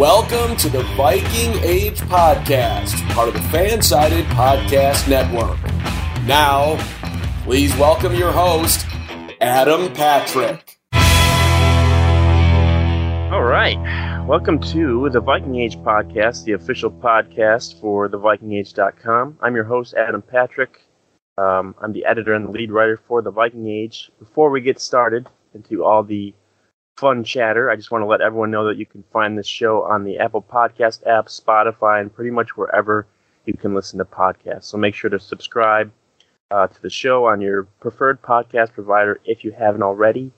Welcome to the Viking Age Podcast, part of the Fansided Podcast Network. Now, please welcome your host, Adam Patrick. All right. Welcome to the Viking Age Podcast, the official podcast for thevikingage.com. I'm your host, Adam Patrick. Um, I'm the editor and the lead writer for the Viking Age. Before we get started into all the fun chatter. I just want to let everyone know that you can find this show on the Apple Podcast app, Spotify, and pretty much wherever you can listen to podcasts. So make sure to subscribe uh, to the show on your preferred podcast provider if you haven't already.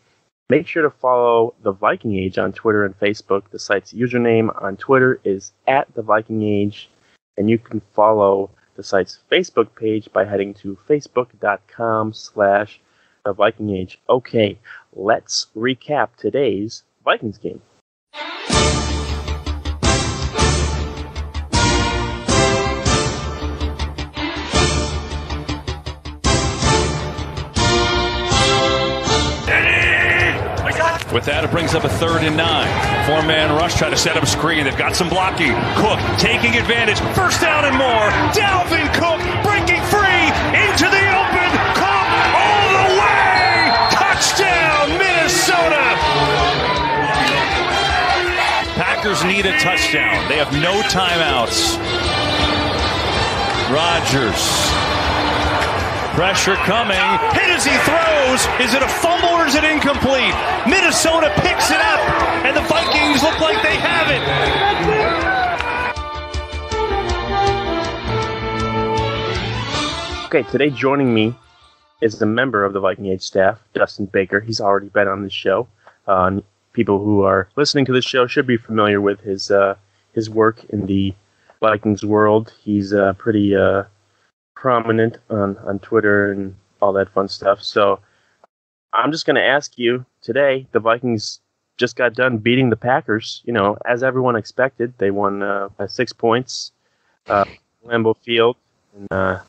Make sure to follow the Viking Age on Twitter and Facebook. The site's username on Twitter is at the Viking Age, and you can follow the site's Facebook page by heading to facebook.com slash the Viking Age. Okay, let's recap today's Vikings game. With that, it brings up a third and nine. Four man rush, try to set up screen. They've got some blocking. Cook taking advantage. First down and more. Dalvin Cook breaking free into the open. Packers need a touchdown. They have no timeouts. Rodgers. Pressure coming. Hit as he throws. Is it a fumble or is it incomplete? Minnesota picks it up, and the Vikings look like they have it. Okay, today joining me is a member of the Viking Age staff, Dustin Baker. He's already been on this show. Uh, people who are listening to this show should be familiar with his uh, his work in the Vikings world. He's uh, pretty uh, prominent on, on Twitter and all that fun stuff. So I'm just going to ask you today the Vikings just got done beating the Packers. You know, as everyone expected, they won uh, by six points, uh, Lambeau Field, and uh,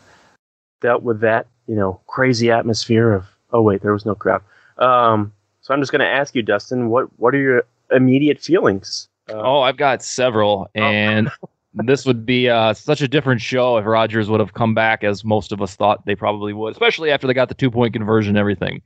dealt with that, you know, crazy atmosphere of, oh, wait, there was no crowd. Um, so I'm just going to ask you, Dustin, what, what are your immediate feelings? Uh, oh, I've got several. And. this would be uh, such a different show if Rodgers would have come back as most of us thought they probably would, especially after they got the two point conversion and everything.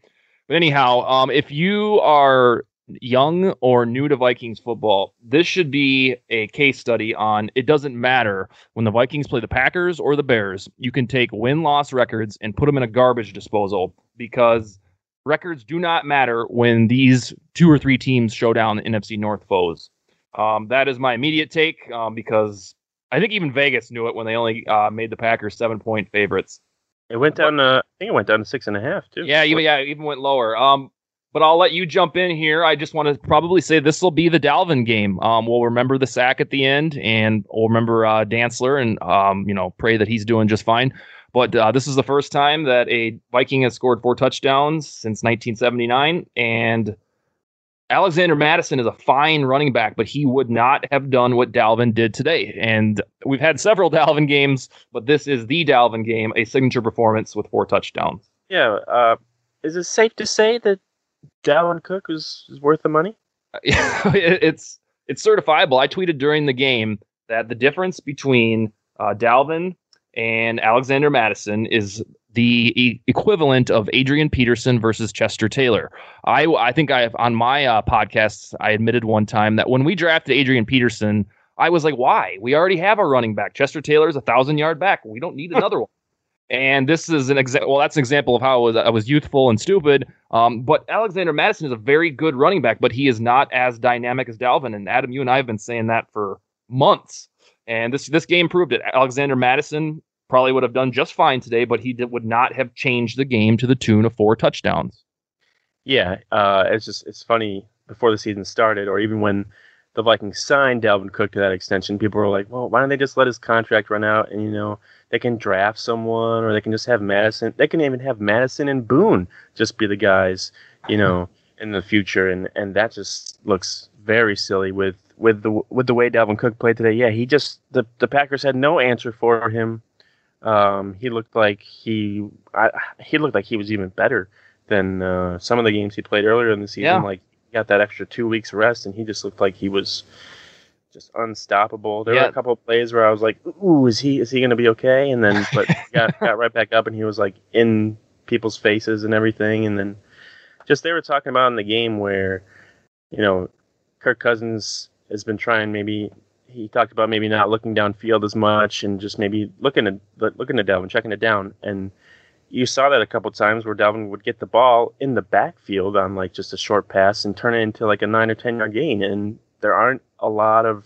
But anyhow, um, if you are young or new to Vikings football, this should be a case study on it doesn't matter when the Vikings play the Packers or the Bears. You can take win loss records and put them in a garbage disposal because records do not matter when these two or three teams show down the NFC North foes. Um, that is my immediate take um, because I think even Vegas knew it when they only uh, made the Packers seven point favorites. It went down. To, I think it went down to six and a half too. Yeah, even yeah, even went lower. Um, but I'll let you jump in here. I just want to probably say this will be the Dalvin game. Um, we'll remember the sack at the end, and we'll remember uh, Dantzler, and um, you know, pray that he's doing just fine. But uh, this is the first time that a Viking has scored four touchdowns since 1979. And Alexander Mattison is a fine running back, but he would not have done what Dalvin did today. And we've had several Dalvin games, but this is the Dalvin game, a signature performance with four touchdowns. Yeah. Uh, is it safe to say that Dalvin Cook is, is worth the money? it's it's certifiable. I tweeted during the game that the difference between uh, Dalvin and Alexander Mattison is the e- equivalent of Adrian Peterson versus Chester Taylor. I I think I on my uh, podcast I admitted one time that when we drafted Adrian Peterson, I was like, why? We already have a running back. Chester Taylor is a thousand yard back. We don't need another one. And this is an example. Well, that's an example of how I was, I was youthful and stupid. Um, but Alexander Mattison is a very good running back, but he is not as dynamic as Dalvin. And Adam, you and I have been saying that for months. And this this game proved it. Alexander Mattison probably would have done just fine today, but he did, would not have changed the game to the tune of four touchdowns. Yeah, uh, it's just it's funny before the season started, or even when the Vikings signed Dalvin Cook to that extension, people were like, "Well, why don't they just let his contract run out and you know they can draft someone, or they can just have Mattison. They can even have Mattison and Boone just be the guys, you know, in the future." And and that just looks very silly with with the with the way Dalvin Cook played today. Yeah, he just the the Packers had no answer for him. Um, he looked like he I, he looked like he was even better than uh, some of the games he played earlier in the season. Yeah. Like he got that extra two weeks rest, and he just looked like he was just unstoppable. There Yeah. were a couple of plays where I was like, "Ooh, is he is he going to be okay?" And then but got got right back up, and he was like in people's faces and everything. And then just they were talking about in the game where you know Kirk Cousins has been trying maybe he talked about maybe not looking downfield as much and just maybe looking at looking at Dalvin, checking it down, and you saw that a couple times where Dalvin would get the ball in the backfield on like just a short pass and turn it into like a nine or ten yard gain, and there aren't a lot of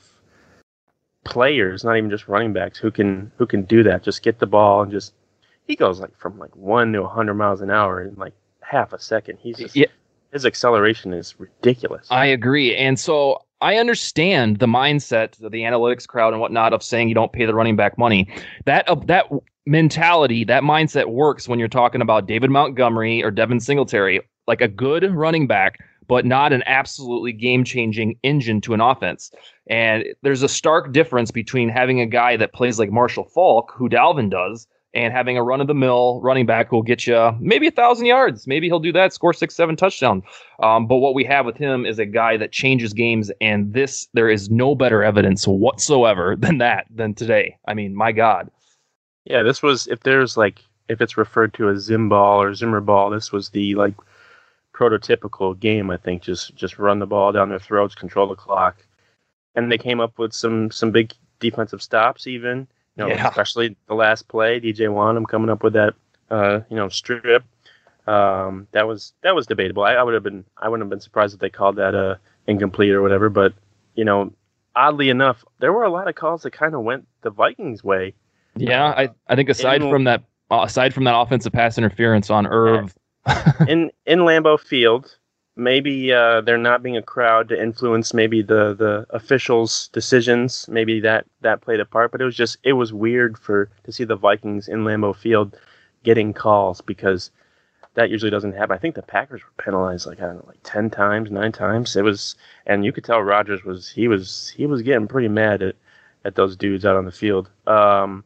players, not even just running backs, who can who can do that. Just get the ball and just he goes like from like one to hundred miles an hour in like half a second. He's just, Yeah. his acceleration is ridiculous. I agree. And so I understand the mindset of the analytics crowd and whatnot of saying you don't pay the running back money. That uh, that mentality, that mindset works when you're talking about David Montgomery or Devin Singletary, like a good running back, but not an absolutely game-changing engine to an offense. And there's a stark difference between having a guy that plays like Marshall Faulk, who Dalvin does, and having a run-of-the-mill running back who'll get you maybe a thousand yards. Maybe he'll do that, score six, seven touchdowns. Um, but what we have with him is a guy that changes games, and this there is no better evidence whatsoever than that than today. I mean, my God. Yeah, this was if there's like if it's referred to as Zim ball or Zimmer ball, this was the like prototypical game. I think just just run the ball down their throats, control the clock, and they came up with some some big defensive stops. Even you know, Yeah. especially the last play, DJ Wonnum coming up with that uh, you know strip. Um, that was that was debatable. I, I would have been I wouldn't have been surprised if they called that uh, incomplete or whatever. But you know, oddly enough, there were a lot of calls that kind of went the Vikings' way. Yeah, I, I think aside In- from that aside from that offensive pass interference on Irv, in in Lambeau Field, maybe uh, there not being a crowd to influence maybe the the officials' decisions. Maybe that that played a part, but it was just it was weird for to see the Vikings in Lambeau Field getting calls because that usually doesn't happen. I think the Packers were penalized like I don't know, like ten times, nine times. It was, and you could tell Rodgers was he was he was getting pretty mad at at those dudes out on the field. Um,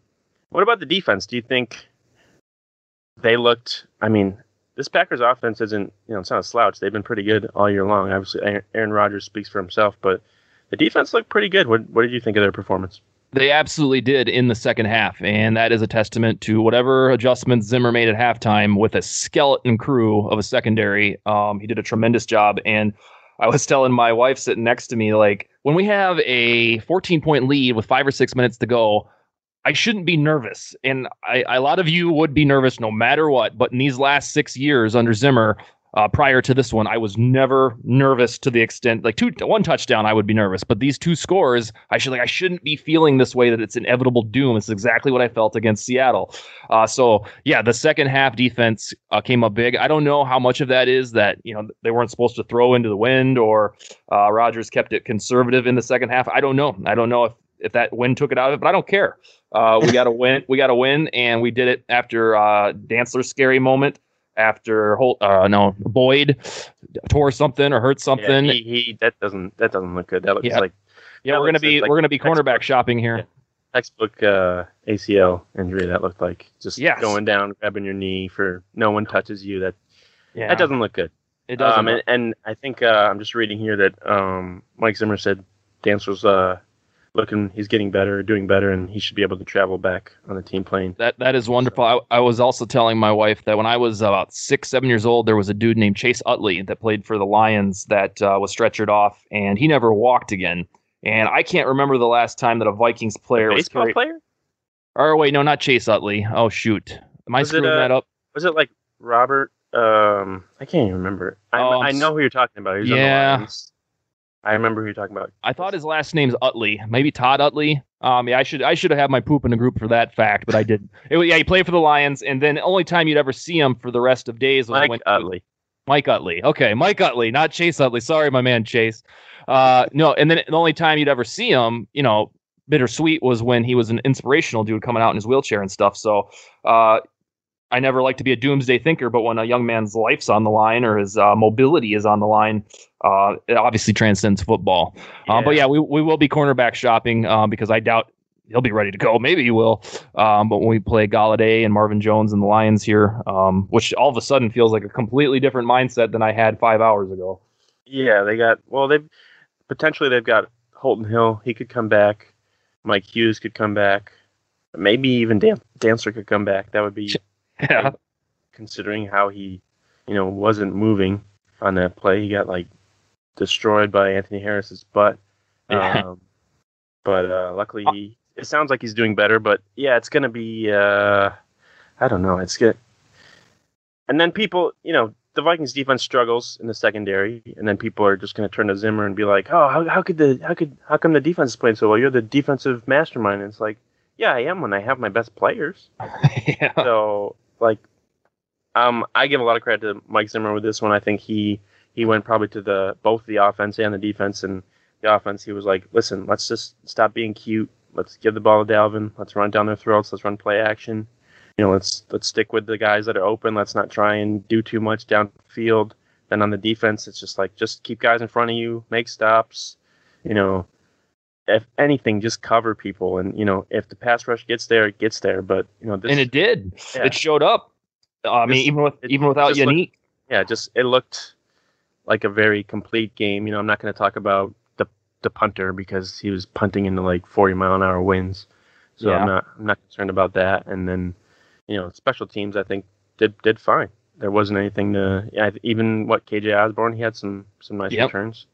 what about the defense? Do you think they looked? I mean, this Packers offense isn't, you know, it's not a slouch. They've been pretty good all year long. Obviously, Aaron- Rodgers speaks for himself, but the defense looked pretty good. What, what did you think of their performance? They absolutely did in the second half, and that is a testament to whatever adjustments Zimmer made at halftime with a skeleton crew of a secondary. Um, he did a tremendous job, and I was telling my wife sitting next to me, like when we have a 14 point lead with five or six minutes to go, I shouldn't be nervous, and I, a lot of you would be nervous no matter what. But in these last six years under Zimmer, uh, prior to this one, I was never nervous to the extent like two one touchdown I would be nervous, but these two scores I should like I shouldn't be feeling this way that it's inevitable doom. It's exactly what I felt against Seattle. Uh, so yeah, the second half defense uh, came up big. I don't know how much of that is that you know they weren't supposed to throw into the wind or uh, Rodgers kept it conservative in the second half. I don't know. I don't know if if that win took it out of it, but I don't care. Uh, we got to win. We got to win, and we did it after uh, Dantzler's scary moment. After Holt, uh, no Boyd tore something or hurt something. Yeah, he, he that doesn't that doesn't look good. That looks Yeah. like Yeah, we're gonna be like we're gonna be cornerback shopping here. Yeah. textbook uh, ACL injury. That looked like just Yes. going down, grabbing your knee for no one touches you. That Yeah, that doesn't look good. It doesn't. Um, and, and I think uh, I'm just reading here that um, Mike Zimmer said Dantzler's uh, looking, he's getting better, doing better, and he should be able to travel back on the team plane. That that is wonderful. I, I was also telling my wife that when I was about six, seven years old, there was a dude named Chase Utley that played for the Lions that uh, was stretchered off, and he never walked again. And I can't remember the last time that a Vikings player was Baseball carried. player? Or wait, no, not Chase Utley. Oh shoot, am I Was it, screwing uh, that up? Was it like Robert? Um, I can't even remember. I, Oh, I'm know who you're talking about. He was on the Yeah. I remember who you're talking about. I thought his last name's Utley, maybe Todd Utley. Um, yeah, I should I should have had my poop in a group for that fact, but I didn't. It, yeah, he played for the Lions, and then the only time you'd ever see him for the rest of days was Mike when Utley. Mike Utley. Okay, Mike Utley, not Chase Utley. Sorry, my man Chase. Uh, no, and then the only time you'd ever see him, you know, bittersweet was when he was an inspirational dude coming out in his wheelchair and stuff. So, uh, I never like to be a doomsday thinker, but when a young man's life's on the line or his uh, mobility is on the line, uh, it obviously transcends football. Uh, but yeah, we, we will be cornerback shopping uh, because I doubt he'll be ready to go. Maybe he will. Um, but when we play Golladay and Marvin Jones and the Lions here, um, which all of a sudden feels like a completely different mindset than I had five hours ago. Yeah, they got well. They've potentially they've got Holton Hill. He could come back. Mike Hughes could come back. Maybe even Dan- Dantzler could come back. That would be Yeah. considering how he, you know, wasn't moving on that play. He got like destroyed by Anthony Harris's butt. Yeah. Um, but uh, luckily, he, it sounds like he's doing better. But yeah, it's gonna be. Uh, I don't know. It's good. And then people, you know, the Vikings defense struggles in the secondary, and then people are just going to turn to Zimmer and be like, "Oh, how, how could the how could how come the defense is playing so well? You're the defensive mastermind." And it's like, yeah, I am when I have my best players. yeah. So like, um, I give a lot of credit to Mike Zimmer with this one. I think he he went probably to the both the offense and the defense. And the offense, he was like, listen, let's just stop being cute. Let's give the ball to Dalvin. Let's run down their throats. Let's run play action. You know, let's let's stick with the guys that are open. Let's not try and do too much downfield. Then on the defense, it's just like just keep guys in front of you, make stops. You know, if anything, just cover people. And you know, if the pass rush gets there, it gets there. But you know, this and it did. Yeah. It showed up. I mean, This- even with it even without just looked- yeah, just it looked like a very complete game. You know, I'm not going to talk about the the punter because he was punting into like 40 mile an hour winds, so Yeah. I'm not I'm not concerned about that. And then, you know, special teams I think did did fine. There wasn't anything to yeah, even what KJ Osborn he had some some nice Yep. returns.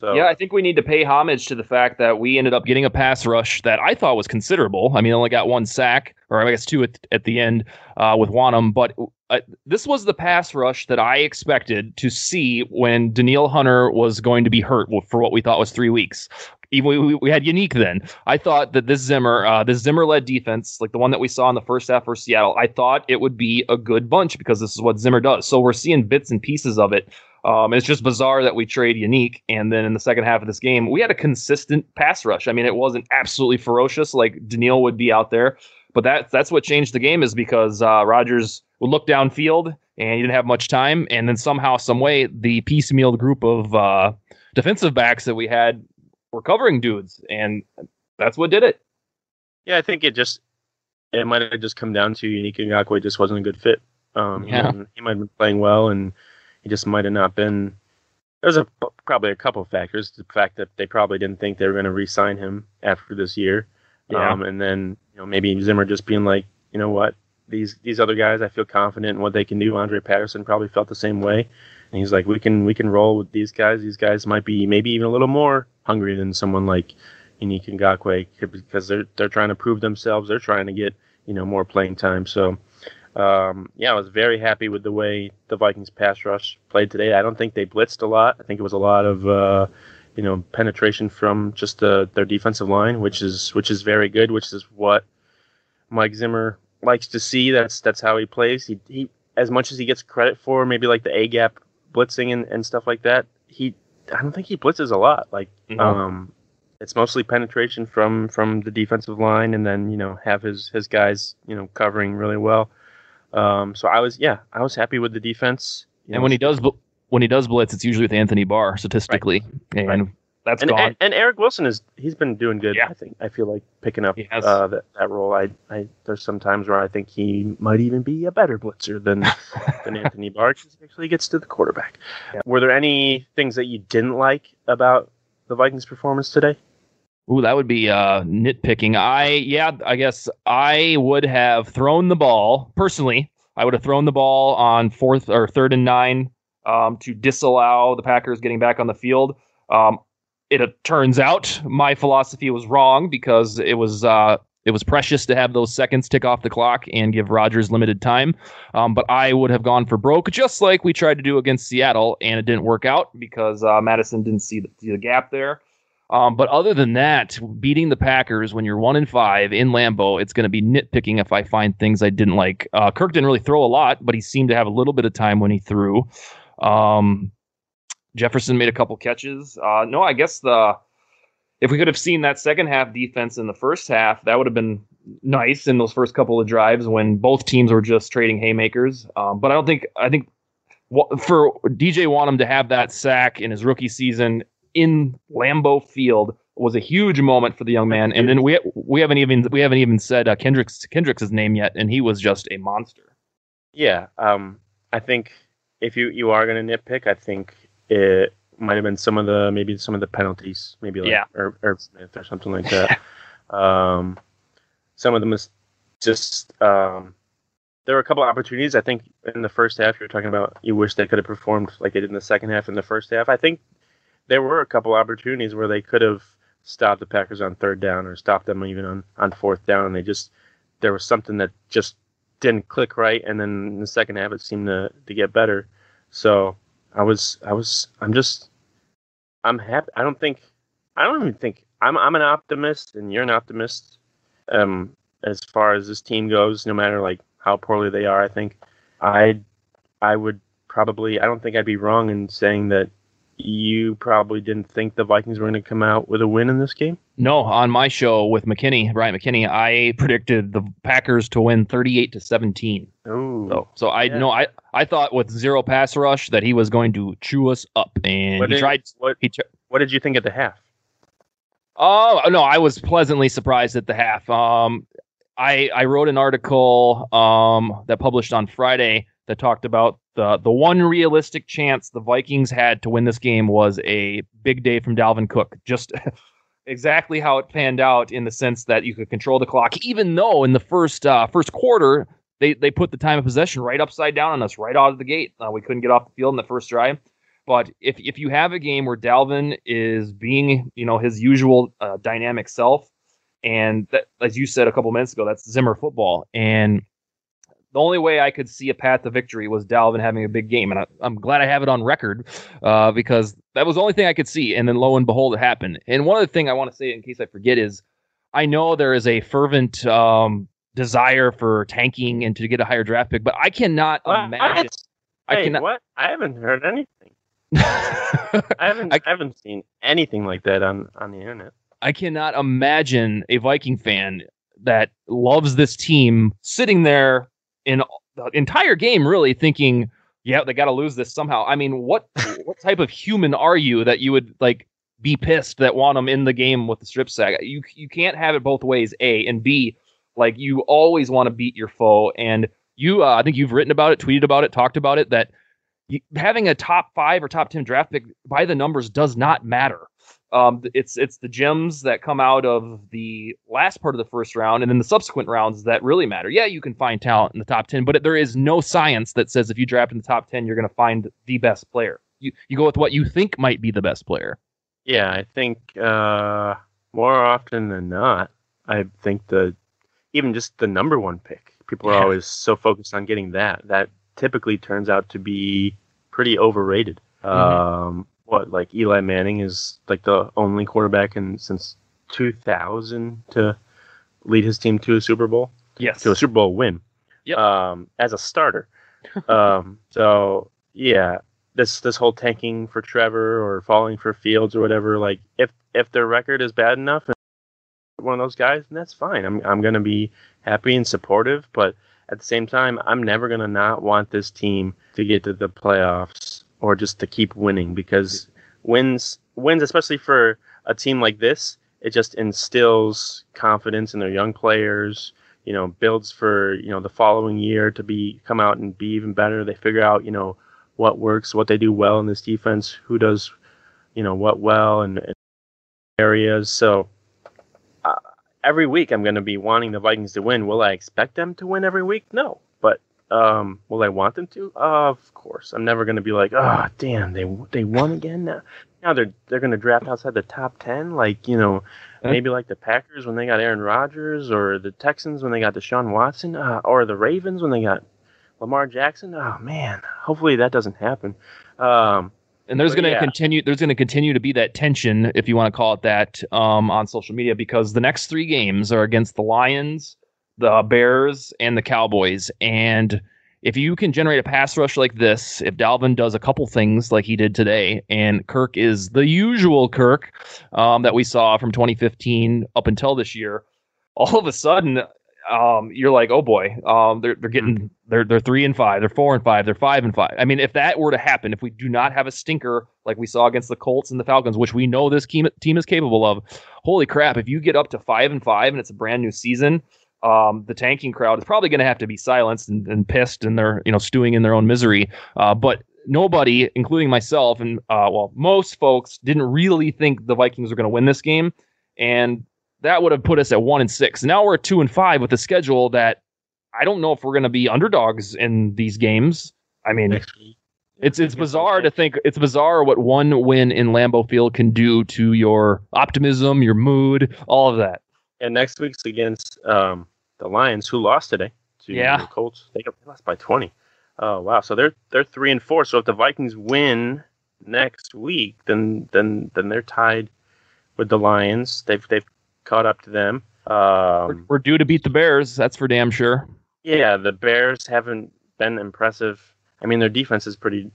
So Yeah, I think we need to pay homage to the fact that we ended up getting a pass rush that I thought was considerable. I mean, only got one sack, or I guess two at, at the end uh, with Wonnum, but uh, this was the pass rush that I expected to see when Danielle Hunter was going to be hurt for what we thought was three weeks. Even we, we, had Yannick then. I thought that this Zimmer, uh, this Zimmer-led defense, like the one that we saw in the first half for Seattle, I thought it would be a good bunch because this is what Zimmer does. So we're seeing bits and pieces of it. Um, it's just bizarre that we trade Yannick, and then in the second half of this game, we had a consistent pass rush. I mean, it wasn't absolutely ferocious like Danielle would be out there, but that that's what changed the game is because uh, Rodgers would look downfield and he didn't have much time, and then somehow, some way, the piecemeal group of uh, defensive backs that we had were covering dudes, and that's what did it. Yeah, I think it just it might have just come down to Yannick Ngakoue just wasn't a good fit. Um, Yeah. wasn't- he might have been playing well, and he just might have not been. There's a probably a couple of factors. The fact that they probably didn't think they were going to re-sign him after this year, Yeah. um, and then you know maybe Zimmer just being like, you know what, these these other guys, I feel confident in what they can do. Andre Patterson probably felt the same way, and he's like, we can we can roll with these guys. These guys might be maybe even a little more hungry than someone like Yannick Ngakoue because they're they're trying to prove themselves. They're trying to get you know more playing time. So um, yeah, I was very happy with the way the Vikings pass rush played today. I don't think they blitzed a lot. I think it was a lot of uh, you know penetration from just the, their defensive line, which is which is very good. Which is what Mike Zimmer likes to see. That's that's how he plays. He he as much as he gets credit for maybe like the A gap blitzing and, and stuff like that. He I don't think he blitzes a lot. Like No. um it's mostly penetration from from the defensive line, and then you know have his his guys you know covering really well. Um, so I was yeah I was happy with the defense. You and know, when he does when he does blitz, it's usually with Anthony Barr statistically, right. and right. that's and, gone. And, and, Eric Wilson is he's been doing good. Yeah. I think I feel like picking up uh, that that role. I I there's some times where I think he might even be a better blitzer than than Anthony Barr because he actually gets to the quarterback. Yeah. Were there any things that you didn't like about the Vikings' performance today? Ooh, that would be uh, nitpicking. I yeah, I guess I would have thrown the ball personally. I would have thrown the ball on fourth or third and nine um, to disallow the Packers getting back on the field. Um, it turns out my philosophy was wrong because it was uh, it was precious to have those seconds tick off the clock and give Rodgers limited time. Um, but I would have gone for broke, just like we tried to do against Seattle, and it didn't work out because uh, Mattison didn't see the, see the gap there. Um, but other than that, beating the Packers when you're one in five in Lambeau, it's going to be nitpicking if I find things I didn't like. Uh, Kirk didn't really throw a lot, but he seemed to have a little bit of time when he threw. Um, Jefferson made a couple catches. Uh, no, I guess the if we could have seen that second half defense in the first half, that would have been nice in those first couple of drives when both teams were just trading haymakers. Um, but I don't think I think for DJ Wonnum to have that sack in his rookie season in Lambeau Field was a huge moment for the young man. And then we we haven't even we haven't even said uh, Kendricks Kendricks' name yet, and he was just a monster. Yeah, um, I think if you you are going to nitpick, I think it might have been some of the maybe some of the penalties, maybe like yeah. Irv, Irv Smith or something like that. um, some of them is just um, there were a couple opportunities. I think in the first half, you were talking about you wish they could have performed like they did in the second half. In the first half, I think there were a couple opportunities where they could have stopped the Packers on third down or stopped them even on, on fourth down, and they just there was something that just didn't click right, and then in the second half it seemed to to get better. So I was I was I'm just I'm happy. I don't think I don't even think I'm I'm an optimist, and you're an optimist. Um, as far as this team goes, no matter like how poorly they are, I think I I would probably I don't think I'd be wrong in saying that you probably didn't think the Vikings were going to come out with a win in this game? No, on my show with McKinney, Brian McKinney, I predicted the Packers to win 38 to 17. Oh. So, so I yeah. know I I thought with zero pass rush that he was going to chew us up and what he did, tried what, he what did you think at the half? Oh, no, I was pleasantly surprised at the half. Um I I wrote an article um that published on Friday that talked about the the one realistic chance the Vikings had to win this game was a big day from Dalvin Cook. Just exactly how it panned out in the sense that you could control the clock, even though in the first uh, first quarter they they put the time of possession right upside down on us right out of the gate. Uh, we couldn't get off the field in the first drive. But if if you have a game where Dalvin is being you know his usual uh, dynamic self, and that, as you said a couple minutes ago, that's Zimmer football, and the only way I could see a path to victory was Dalvin having a big game, and I, am glad I have it on record uh, because that was the only thing I could see. And then lo and behold, it happened. And one other thing I want to say, in case I forget, is I know there is a fervent um, desire for tanking and to get a higher draft pick, but I cannot what? imagine. Hey, I cannot. What? I haven't heard anything. I haven't. I, I haven't seen anything like that on on the internet. I cannot imagine a Viking fan that loves this team sitting there in the entire game really thinking, yeah, they got to lose this somehow. I mean, what what type of human are you that you would like be pissed that want them in the game with the strip sack? You you can't have it both ways. A and B, like you always want to beat your foe, and you uh, I think you've written about it, tweeted about it, talked about it that. You, having a top five or top ten draft pick by the numbers does not matter. Um, it's it's the gems that come out of the last part of the first round and then the subsequent rounds that really matter. Yeah, you can find talent in the top ten, but there is no science that says if you draft in the top ten, you're going to find the best player. You you go with what you think might be the best player. Yeah, I think uh, more often than not, I think the even just the number one pick, people are yeah. always so focused on getting that. That typically turns out to be pretty overrated. Mm-hmm. Um, what like Eli Manning is like the only quarterback in since 2000 to lead his team to a Super Bowl. Yes, to a Super Bowl win. Yep. Um, as a starter. um, so yeah, this this whole tanking for Trevor or falling for Fields or whatever. Like if if their record is bad enough and one of those guys, then that's fine. I'm I'm gonna be happy and supportive, but at the same time, I'm never gonna not want this team to get to the playoffs or just to keep winning because wins wins, especially for a team like this, it just instills confidence in their young players. You know, builds for you know the following year to be come out and be even better. They figure out you know what works, what they do well in this defense, who does you know what well, and, and areas. So uh, every week I'm going to be wanting the Vikings to win. Will I expect them to win every week? No, um, will I want them to? Uh, of course. I'm never going to be like, oh, damn, they they won again now. Now they're they're going to draft outside the top ten, like you know, maybe like the Packers when they got Aaron Rodgers, or the Texans when they got Deshaun Watson, uh, or the Ravens when they got Lamar Jackson. Oh man, hopefully that doesn't happen. Um, and there's going to yeah. continue. There's going to continue to be that tension, if you want to call it that, um, on social media because the next three games are against the Lions, the Bears, and the Cowboys. And if you can generate a pass rush like this, if Dalvin does a couple things like he did today, and Kirk is the usual Kirk um, that we saw from 2015 up until this year, all of a sudden. Um, you're like, oh boy, um, they're they're getting they're they're three and five, they're four and five, they're five and five. I mean, if that were to happen, if we do not have a stinker like we saw against the Colts and the Falcons, which we know this team team is capable of, holy crap! If you get up to five and five and it's a brand new season, um, the tanking crowd is probably going to have to be silenced and, and pissed, and they're you know stewing in their own misery. Uh, but nobody, including myself and uh, well, most folks, didn't really think the Vikings were going to win this game, and that would have put us at one and six. Now we're at two and five with a schedule that I don't know if we're going to be underdogs in these games. I mean, it's it's bizarre to think it's bizarre what one win in Lambeau Field can do to your optimism, your mood, all of that. And next week's against um, the Lions, who lost today to Yeah. the Colts. They lost by twenty. Oh wow! So they're they're three and four. So if the Vikings win next week, then then then they're tied with the Lions. They've they've caught up to them. We're, Um, we're due to beat the Bears. That's for damn sure. yeah, the Bears haven't been impressive. I mean, their defense is pretty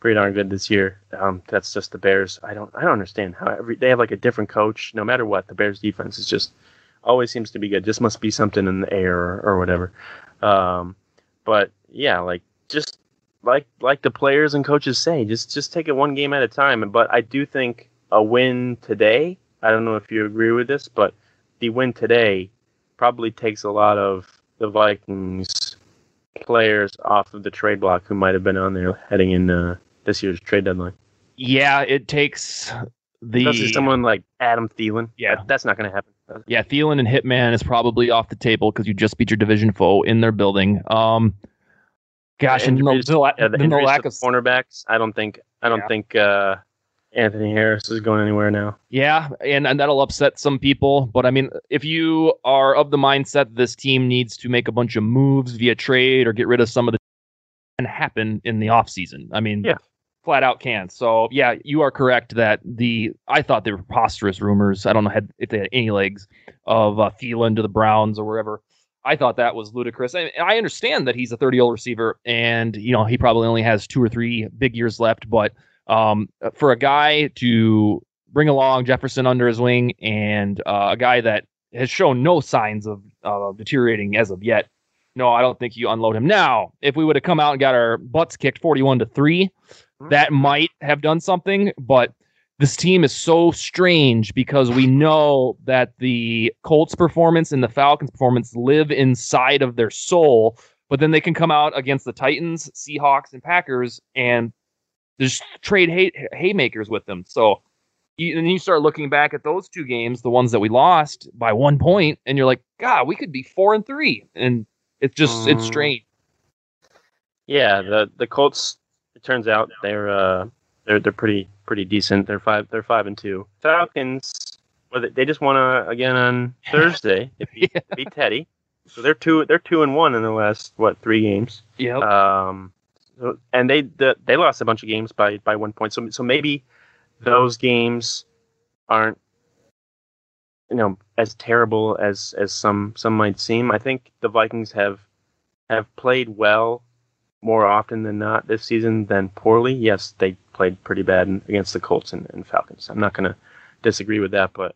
pretty darn good this year. Um, that's just the Bears. I don't I don't understand how every they have like a different coach. No matter what, the Bears defense is just always seems to be good. Just must be something in the air or, or whatever. Um, but yeah, like just like like the players and coaches say, just just take it one game at a time. But I do think a win today. I don't know if you agree with this, but the win today probably takes a lot of the Vikings players off of the trade block who might have been on there heading in uh, this year's trade deadline. Yeah, it takes the Especially someone like Adam Thielen. Yeah. That- that's not going to happen. Yeah Thielen and Hitman is probably off the table because you just beat your division foe in their building. Um, gosh, and injuries- the, the, la- Yeah, the the lack of cornerbacks. I don't think. I don't Yeah. think uh, Anthony Harris is going anywhere now. Yeah, and, and that'll upset some people. But I mean, if you are of the mindset this team needs to make a bunch of moves via trade or get rid of some of the can happen in the offseason. I mean, Yeah. Flat out can. So yeah, you are correct that the I thought they were preposterous rumors. I don't know if they had any legs of uh, Thielen to the Browns or wherever. I thought that was ludicrous. I, I understand that he's a 30 year old receiver and you know he probably only has two or three big years left, but um, for a guy to bring along Jefferson under his wing and uh, a guy that has shown no signs of uh, deteriorating as of yet. No, I don't think you unload him. Now, if we would have come out and got our butts kicked 41 to 3, that might have done something, but this team is so strange because we know that the Colts performance and the Falcons performance live inside of their soul, but then they can come out against the Titans, Seahawks, and Packers and just trade hay- haymakers with them. So you, and you start looking back at those two games, the ones that we lost by one point, and you're like, God, we could be four and three, and it's just it's Mm. strange. Yeah, the the Colts. It turns out they're uh, they're they're pretty pretty decent. They're five they're five and two. Falcons. Well, they- they just won uh, again on Thursday. They beat, beat Teddy. So they're two they're two and one in the last what three games. Yep. Um, so, and they the, they lost a bunch of games by by one point. So so maybe those games aren't you know as terrible as as some some might seem. I think the Vikings have have played well more often than not this season than poorly. Yes, they played pretty bad against the Colts and, and Falcons. I'm not going to disagree with that, but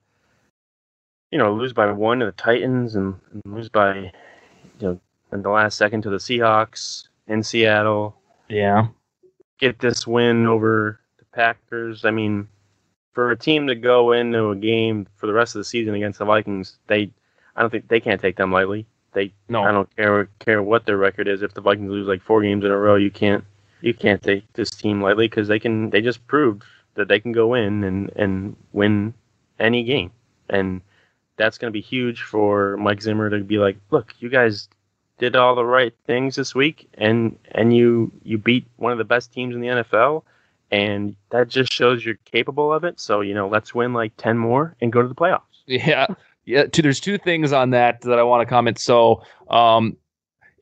you know, lose by one to the Titans and, and lose by you know in the last second to the Seahawks in Seattle. Yeah. Get this win over the Packers. I mean, for a team to go into a game for the rest of the season against the Vikings, they I don't think they can't take them lightly. They no. I don't care care what their record is. If the Vikings lose like four games in a row, you can't you can't take this team lightly because they can they just proved that they can go in and and win any game, and that's going to be huge for Mike Zimmer to be like, look, you guys did all the right things this week, and and you you beat one of the best teams in the NFL, and that just shows you're capable of it. So you know, let's win like ten more and go to the playoffs. Yeah, yeah, two, there's two things on that that I want to comment. So, um,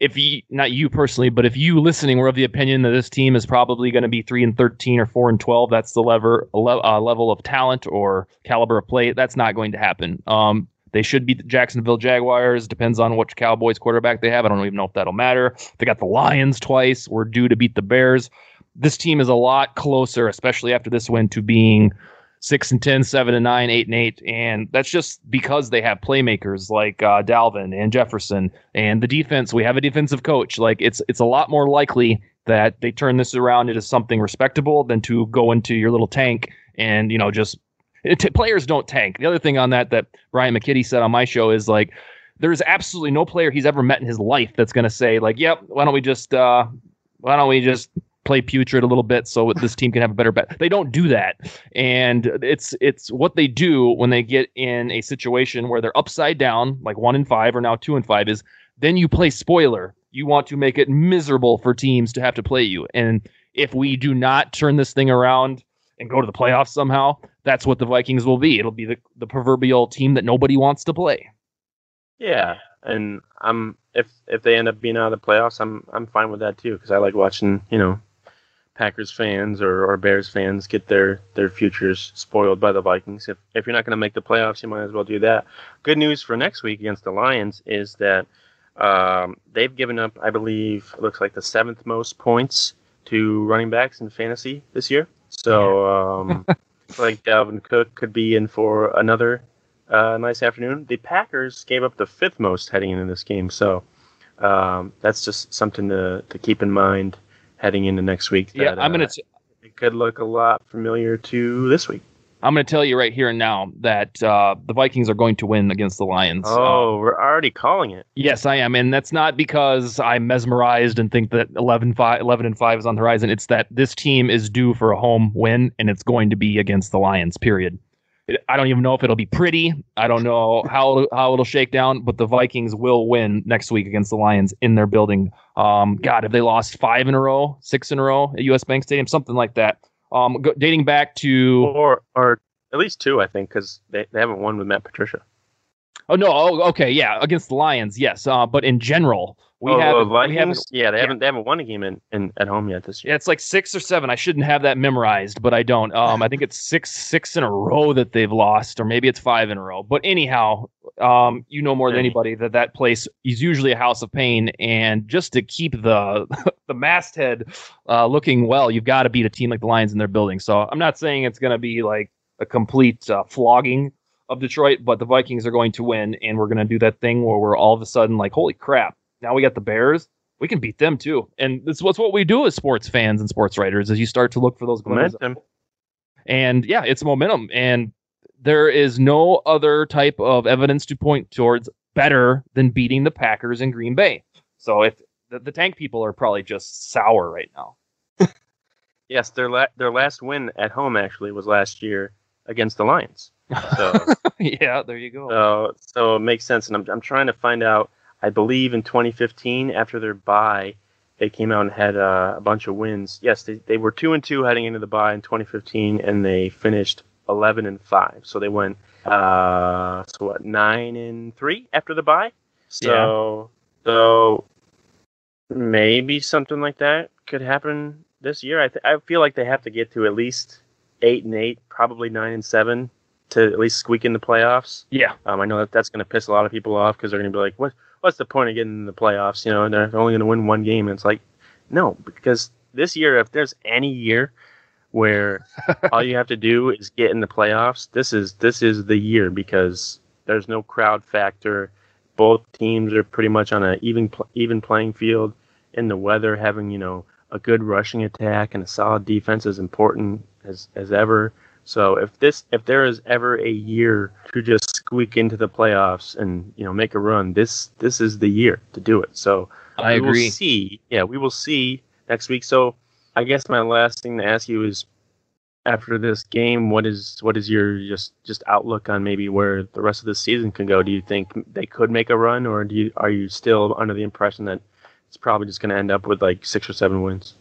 if you, not you personally, but if you listening were of the opinion that this team is probably going to be three and thirteen or four and twelve, that's the lever uh, level of talent or caliber of play. That's not going to happen. Um, they should beat the Jacksonville Jaguars. Depends on which Cowboys quarterback they have. I don't even know if that'll matter. They got the Lions twice. We're due to beat the Bears. This team is a lot closer, especially after this win, to being six and 10, seven and nine, eight and eight. And that's just because they have playmakers like uh, Dalvin and Jefferson and the defense. We have a defensive coach. Like it's, it's a lot more likely that they turn this around into something respectable than to go into your little tank and, you know, just it, players don't tank. The other thing on that, that Brian McKinney said on my show is like, there's absolutely no player he's ever met in his life that's going to say like, yep, why don't we just, uh, why don't we just play putrid a little bit so this team can have a better bet. They don't do that, and it's it's what they do when they get in a situation where they're upside down, like one and five or now two and five. Is then you play spoiler. You want to make it miserable for teams to have to play you, and if we do not turn this thing around and go to the playoffs somehow, that's what the Vikings will be. It'll be the the proverbial team that nobody wants to play. Yeah, and I'm if if they end up being out of the playoffs, I'm I'm fine with that too because I like watching you know Packers fans or, or Bears fans get their, their futures spoiled by the Vikings. If, if you're not going to make the playoffs, you might as well do that. Good news for next week against the Lions is that um, they've given up, I believe, looks like the seventh most points to running backs in fantasy this year. So um, like Dalvin Cook could be in for another uh, nice afternoon. The Packers gave up the fifth most heading into this game. So um, that's just something to, to keep in mind heading into next week. That, yeah, I'm gonna. Uh, t- it could look a lot familiar to this week. I'm going to tell you right here and now that uh, the Vikings are going to win against the Lions. Oh, uh, we're already calling it. Yes, I am, and that's not because I'm mesmerized and think that 11, 5, 11 and five is on the horizon. It's that this team is due for a home win, and it's going to be against the Lions. Period. I don't even know if it'll be pretty. I don't know how how it'll shake down, but the Vikings will win next week against the Lions in their building. Um, God, have they lost five in a row, six in a row at US Bank Stadium, something like that? Um, go, dating back to or or at least two, I think, because they, they haven't won with Matt Patricia. Oh no! Oh, okay, yeah, against the Lions, yes. Uh, but in general, we oh, have uh, we haven't. Yeah, they yeah. haven't. They haven't won a game in, in at home yet this year. Yeah, it's like six or seven. I shouldn't have that memorized, but I don't. Um, I think it's six six in a row that they've lost, or maybe it's five in a row. But anyhow, um, you know more than anybody that that place is usually a house of pain, and just to keep the the masthead uh, looking well, you've got to beat a team like the Lions in their building. So I'm not saying it's going to be like a complete uh, flogging of Detroit, but the Vikings are going to win, and we're going to do that thing where we're all of a sudden like, holy crap! Now we got the Bears. We can beat them too, and that's what's what we do as sports fans and sports writers. Is you start to look for those momentum, and yeah, it's momentum, and there is no other type of evidence to point towards better than beating the Packers in Green Bay. So if the, the tank people are probably just sour right now. yes, their la- their last win at home actually was last year against the Lions. So yeah, there you go. So so it makes sense, and I'm I'm trying to find out I believe in 2015, after their bye, they came out and had uh, a bunch of wins. Yes, they, they were two and two heading into the bye in 2015, and they finished 11 and five. So they went uh, so what nine and three after the bye. So yeah. so maybe something like that could happen this year. I th- I feel like they have to get to at least eight and eight, probably nine and seven to at least squeak in the playoffs. Yeah. Um, I know that that's going to piss a lot of people off because they're going to be like, "What? What's the point of getting in the playoffs? You know, and they're only going to win one game." And it's like, No, because this year, if there's any year where all you have to do is get in the playoffs, this is this is the year because there's no crowd factor. Both teams are pretty much on an even even playing field. In the weather, having you know a good rushing attack and a solid defense is important as as ever. So if this if there is ever a year to just squeak into the playoffs and you know make a run, this this is the year to do it. So I we agree. Will see, yeah, we will see next week. So I guess my last thing to ask you is after this game, what is what is your just just outlook on maybe where the rest of the season can go? Do you think they could make a run, or do you are you still under the impression that it's probably just going to end up with like six or seven wins?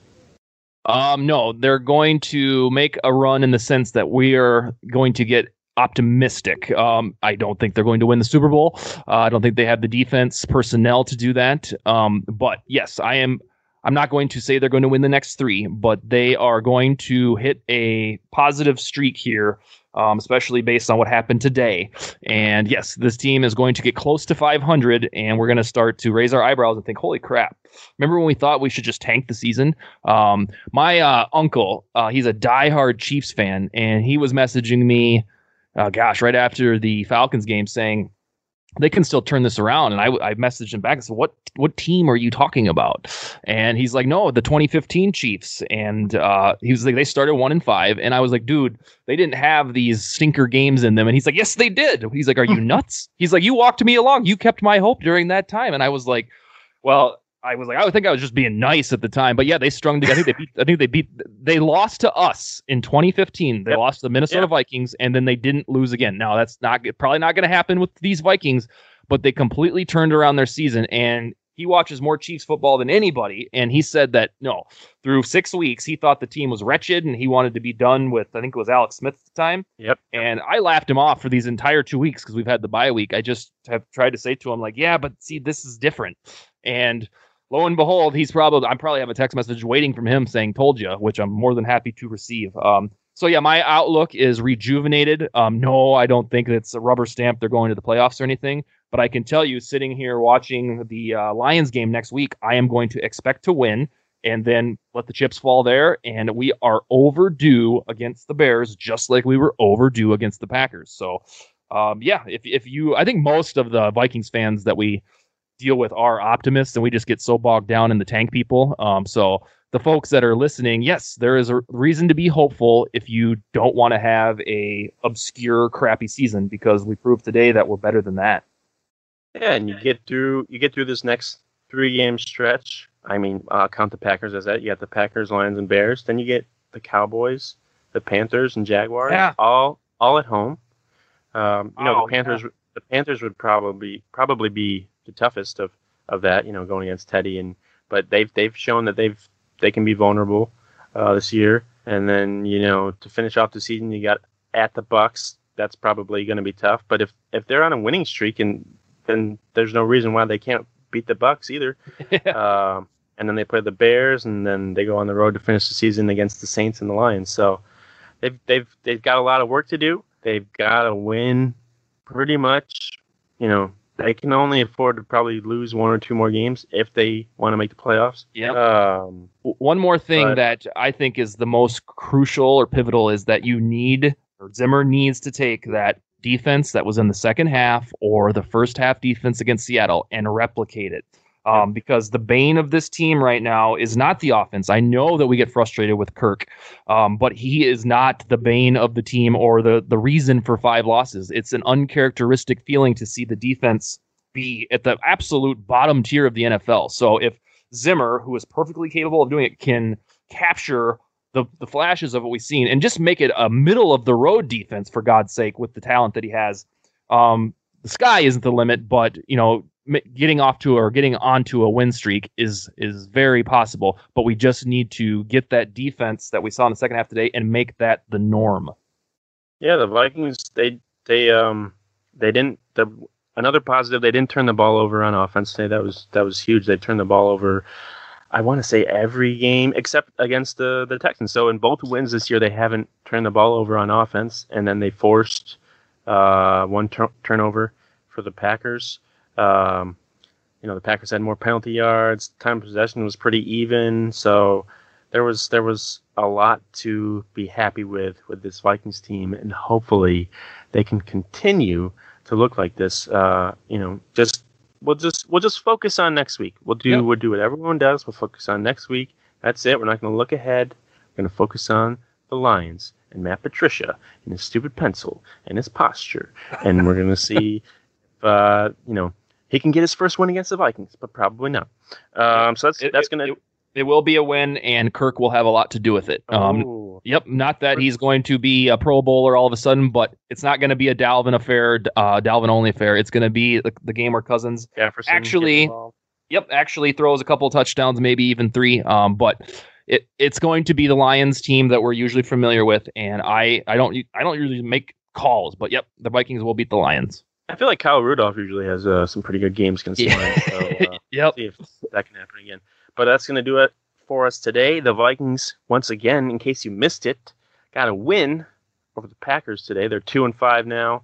Um, no, they're going to make a run in the sense that we are going to get optimistic. Um, I don't think they're going to win the Super Bowl. Uh, I don't think they have the defense personnel to do that. Um, but yes, I am. I'm not going to say they're going to win the next three, but they are going to hit a positive streak here, um, especially based on what happened today. And yes, this team is going to get close to 500, and we're going to start to raise our eyebrows and think, "Holy crap!" Remember when we thought we should just tank the season? Um, my uh, uncle, uh, he's a diehard Chiefs fan, and he was messaging me, uh, gosh, right after the Falcons game, saying they can still turn this around. And I, I messaged him back and said, "What what team are you talking about?" And he's like, "No, the 2015 Chiefs." And uh, he was like, "They started one and five," and I was like, "Dude, they didn't have these stinker games in them." And he's like, "Yes, they did." He's like, "Are you nuts?" He's like, "You walked me along. You kept my hope during that time." And I was like, "Well." I was like, I would think I was just being nice at the time, but yeah, they strung together. I think they beat. I think they beat. They lost to us in 2015. They Yep. lost to the Minnesota Yep. Vikings, and then they didn't lose again. Now that's not probably not going to happen with these Vikings, but they completely turned around their season. And he watches more Chiefs football than anybody, and he said that no, through six weeks, he thought the team was wretched, and he wanted to be done with. I think it was Alex Smith at the time. Yep. And I laughed him off for these entire two weeks because we've had the bye week. I just have tried to say to him like, yeah, but see, this is different. And lo and behold, he's probably I'm probably have a text message waiting from him saying "told you," which I'm more than happy to receive. Um, so yeah, my outlook is rejuvenated. Um, no, I don't think it's a rubber stamp. They're going to the playoffs or anything. But I can tell you, sitting here watching the uh, Lions game next week, I am going to expect to win and then let the chips fall there. And we are overdue against the Bears, just like we were overdue against the Packers. So, um, yeah, if if you, I think most of the Vikings fans that we deal with our optimists, and we just get so bogged down in the tank people. Um, so the folks that are listening, yes, there is a reason to be hopeful if you don't want to have a obscure, crappy season because we proved today that we're better than that. Yeah, and you get through you get through this next three game stretch. I mean, uh, count the Packers as that. You got the Packers, Lions, and Bears. Then you get the Cowboys, the Panthers, and Jaguars. Yeah. All all at home. Um, you know, Oh, the Panthers the Panthers would probably probably be the toughest of, of that. You know, going against Teddy and but they've they've shown that they've they can be vulnerable uh, this year. And then you know to finish off the season, you got at the Bucks. That's probably going to be tough. But if if they're on a winning streak and then there's no reason why they can't beat the Bucks either. um, and then they play the Bears, and then they go on the road to finish the season against the Saints and the Lions. So they've they've they've got a lot of work to do. They've got to win pretty much. You know, they can only afford to probably lose one or two more games if they want to make the playoffs. Yep. Um, One more thing But- that I think is the most crucial or pivotal is that you need, or Zimmer needs to take that defense that was in the second half or the first half defense against Seattle and replicate it. Um, because the bane of this team right now is not the offense. I know that we get frustrated with Kirk, um, but he is not the bane of the team or the the reason for five losses. It's an uncharacteristic feeling to see the defense be at the absolute bottom tier of the NFL. So if Zimmer, who is perfectly capable of doing it, can capture the, the flashes of what we've seen and just make it a middle of the road defense for God's sake with the talent that he has. Um, the sky isn't the limit, but you know, getting off to or getting onto a win streak is is very possible. But we just need to get that defense that we saw in the second half today and make that the norm. Yeah, the Vikings they they um they didn't the another positive they didn't turn the ball over on offense today. That was that was huge. They turned the ball over I want to say every game except against the the Texans. So in both wins this year they haven't turned the ball over on offense and then they forced uh one tur- turnover for the Packers. Um you know the Packers had more penalty yards. Time of possession was pretty even, so there was there was a lot to be happy with with this Vikings team, and hopefully they can continue to look like this. Uh, you know, just we'll just we'll just focus on next week. We'll do Yep. we'll do what everyone does. We'll focus on next week. That's it. We're not going to look ahead. We're going to focus on the Lions and Matt Patricia and his stupid pencil and his posture, and we're going to see if uh, you know he can get his first win against the Vikings, but probably not. Um, so that's It- that's going to. it- It will be a win, and Kirk will have a lot to do with it. Um, oh, Yep, not that he's going to be a Pro Bowler all of a sudden, but it's not going to be a Dalvin affair, uh, Dalvin only affair. It's going to be the, the game where Cousins, Jefferson actually- yep, actually throws a couple touchdowns, maybe even three. Um, but it it's going to be the Lions team that we're usually familiar with, and I I don't I don't usually make calls, but yep, the Vikings will beat the Lions. I feel like Kyle Rudolph usually has uh, some pretty good games the Yeah. So, uh, Yep. see if that can happen again. But that's going to do it for us today. The Vikings, once again, in case you missed it, got a win over the Packers today. They're two and five now.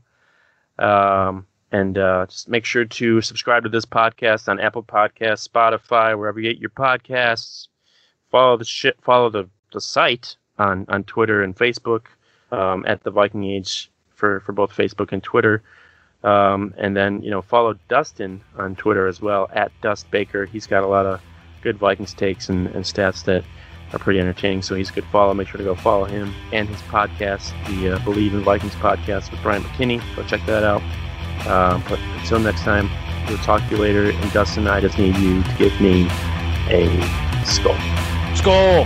Um, and uh, just make sure to subscribe to this podcast on Apple Podcasts, Spotify, wherever you get your podcasts. Follow the shit. Follow the, the site on on Twitter and Facebook um, at the Viking Age for for both Facebook and Twitter. Um, and then, you know, follow Dustin on Twitter as well, at Dust Baker. He's got a lot of good Vikings takes and, and stats that are pretty entertaining, so he's a good follow. Make sure to go follow him and his podcast, the uh, Bleav in Vikings podcast with Brian McKinney. Go check that out. Um, but until next time, we'll talk to you later. And Dustin, I just need you to give me a skull. Skull.